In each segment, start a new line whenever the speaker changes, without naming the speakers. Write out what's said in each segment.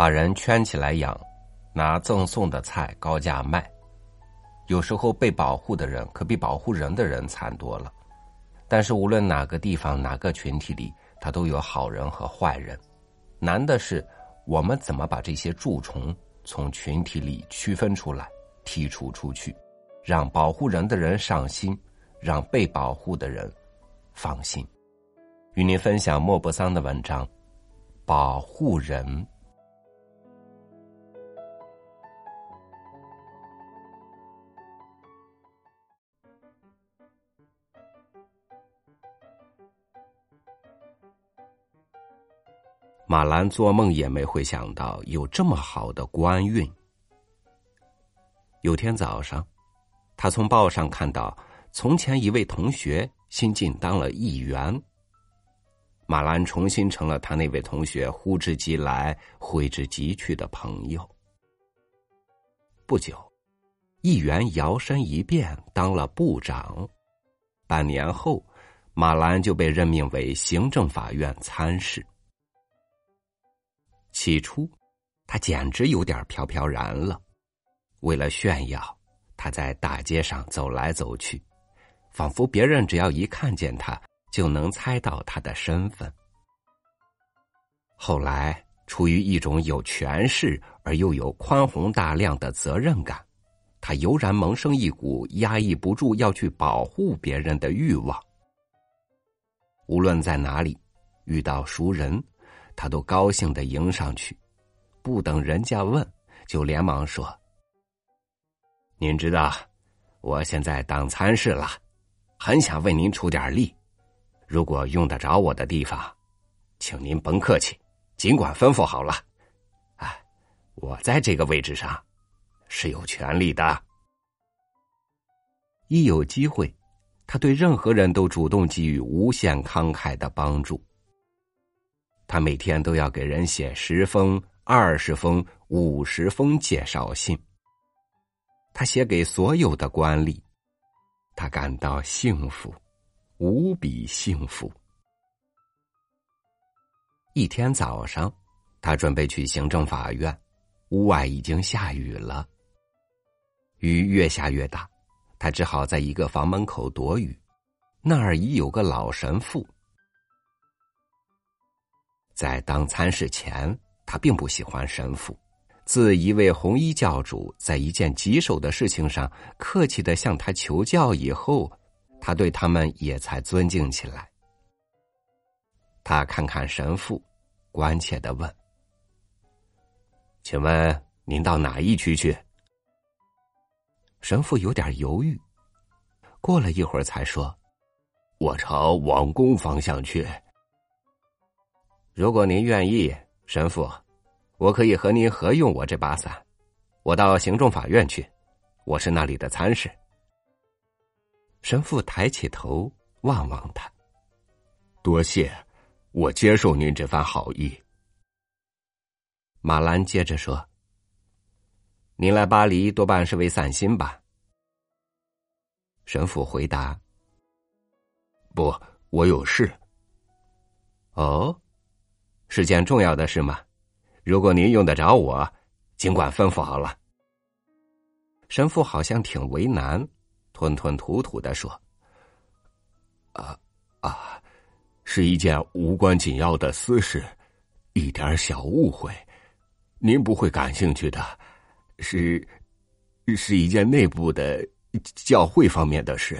把人圈起来养，拿赠送的菜高价卖。有时候被保护的人可比保护人的人惨多了。但是无论哪个地方、哪个群体里，他都有好人和坏人。难的是，我们怎么把这些蛀虫从群体里区分出来、剔除出去，让保护人的人上心，让被保护的人放心。与您分享莫泊桑的文章《保护人》。马兰做梦也没会想到有这么好的官运。有天早上，他从报上看到，从前一位同学新晋当了议员。马兰重新成了他那位同学呼之即来挥之即去的朋友。不久，议员摇身一变当了部长。半年后，马兰就被任命为行政法院参事。起初，他简直有点飘飘然了。为了炫耀，他在大街上走来走去，仿佛别人只要一看见他，就能猜到他的身份。后来，出于一种有权势而又有宽宏大量的责任感，他油然萌生一股压抑不住要去保护别人的欲望。无论在哪里遇到熟人。他都高兴的迎上去，不等人家问，就连忙说：“您知道，我现在当参事了，很想为您出点力。如果用得着我的地方，请您甭客气，尽管吩咐好了。哎，我在这个位置上是有权利的。一有机会，他对任何人都主动给予无限慷慨的帮助。”他每天都要给人写十封、二十封、五十封介绍信。他写给所有的官吏，他感到幸福，无比幸福。一天早上，他准备去行政法院，屋外已经下雨了。雨越下越大，他只好在一个房门口躲雨。那儿已有个老神父。在当参事前，他并不喜欢神父。自一位红衣教主在一件棘手的事情上客气的向他求教以后，他对他们也才尊敬起来。他看看神父，关切的问：“请问您到哪一区去？”神父有点犹豫，过了一会儿才说：“我朝王宫方向去。”如果您愿意，神父，我可以和您合用我这把伞。我到行政法院去，我是那里的参事。神父抬起头望望他，多谢，我接受您这番好意。马兰接着说：“您来巴黎多半是为散心吧？”神父回答：“不，我有事。”哦。是件重要的事吗？如果您用得着我，尽管吩咐好了。神父好像挺为难，吞吞吐吐的说：“啊啊，是一件无关紧要的私事，一点小误会，您不会感兴趣的。是，是一件内部的教会方面的事。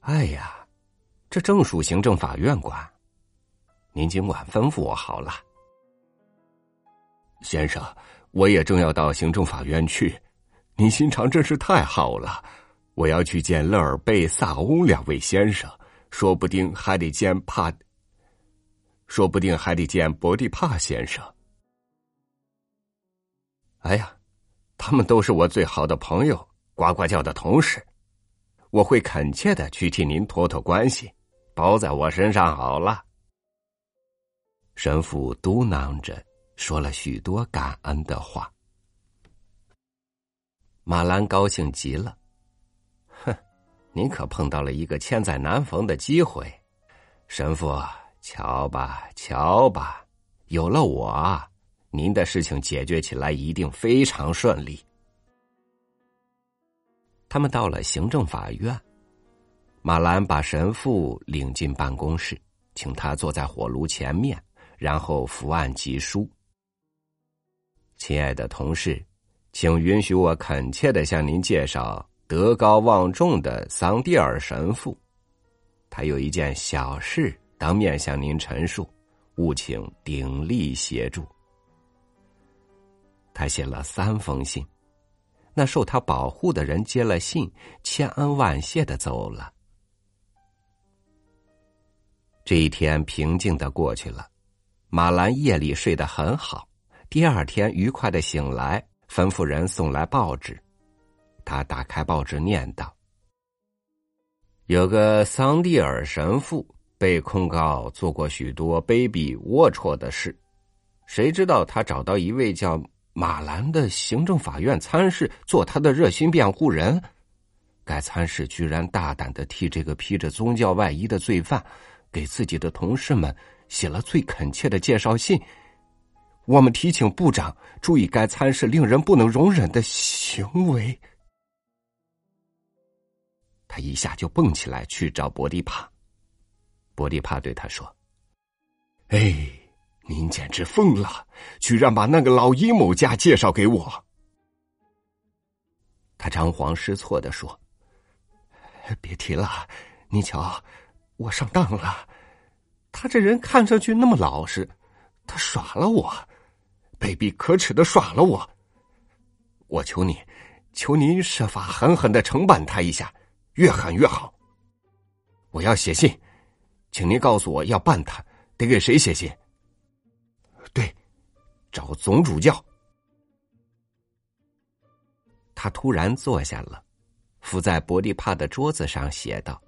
哎呀，这正属行政法院管。”您尽管吩咐我好了，先生，我也正要到行政法院去。您心肠真是太好了。我要去见勒尔贝、萨翁两位先生，说不定还得见帕，说不定还得见博蒂帕先生。哎呀，他们都是我最好的朋友，呱呱叫的同事。我会恳切的去替您托托关系，包在我身上好了。神父嘟囔着说了许多感恩的话。马兰高兴极了，哼，您可碰到了一个千载难逢的机会，神父，瞧吧，瞧吧，有了我，您的事情解决起来一定非常顺利。”他们到了行政法院，马兰把神父领进办公室，请他坐在火炉前面，然后伏案疾书。亲爱的同事，请允许我恳切的向您介绍德高望重的桑蒂尔神父，他有一件小事当面向您陈述，务请鼎力协助。他写了三封信。那受他保护的人接了信，千恩万谢的走了。这一天平静的过去了，马兰夜里睡得很好，第二天愉快的醒来，吩咐人送来报纸。他打开报纸，念道：“有个桑蒂尔神父被控告做过许多卑鄙龌龊的事，谁知道他找到一位叫……”马兰的行政法院参事做他的热心辩护人，该参事居然大胆的替这个披着宗教外衣的罪犯，给自己的同事们写了最恳切的介绍信。我们提醒部长注意该参事令人不能容忍的行为。他一下就蹦起来去找伯利帕，伯利帕对他说：“哎。”您简直疯了！居然把那个老阴谋家介绍给我。他张皇失措的说：“别提了，你瞧，我上当了。他这人看上去那么老实，他耍了我，卑鄙可耻的耍了我。我求你，求您设法狠狠的惩办他一下，越狠越好。我要写信，请您告诉我要办他，得给谁写信？”对，找总主教。他突然坐下了，伏在伯利帕的桌子上写道：“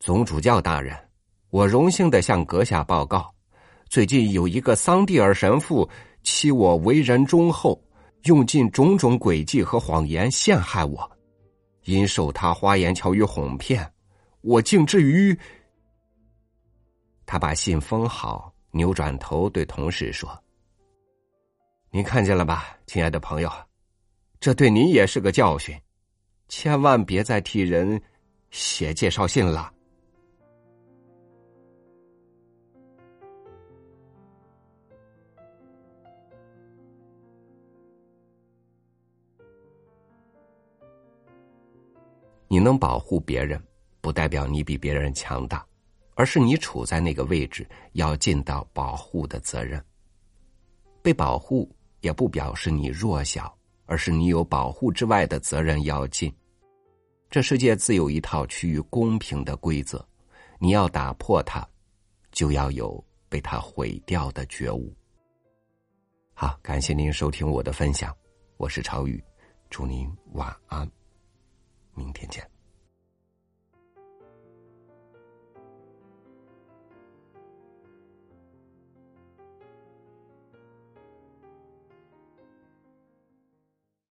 总主教大人，我荣幸的向阁下报告，最近有一个桑蒂尔神父欺我为人忠厚，用尽种种诡计和谎言陷害我，因受他花言巧语哄骗，我竟至于……他把信封好。”扭转头对同事说：“您看见了吧，亲爱的朋友，这对您也是个教训，千万别再替人写介绍信了。”你能保护别人，不代表你比别人强大。而是你处在那个位置，要尽到保护的责任。被保护也不表示你弱小，而是你有保护之外的责任要尽。这世界自有一套趋于公平的规则，你要打破它，就要有被它毁掉的觉悟。好，感谢您收听我的分享，我是超宇，祝您晚安，明天见。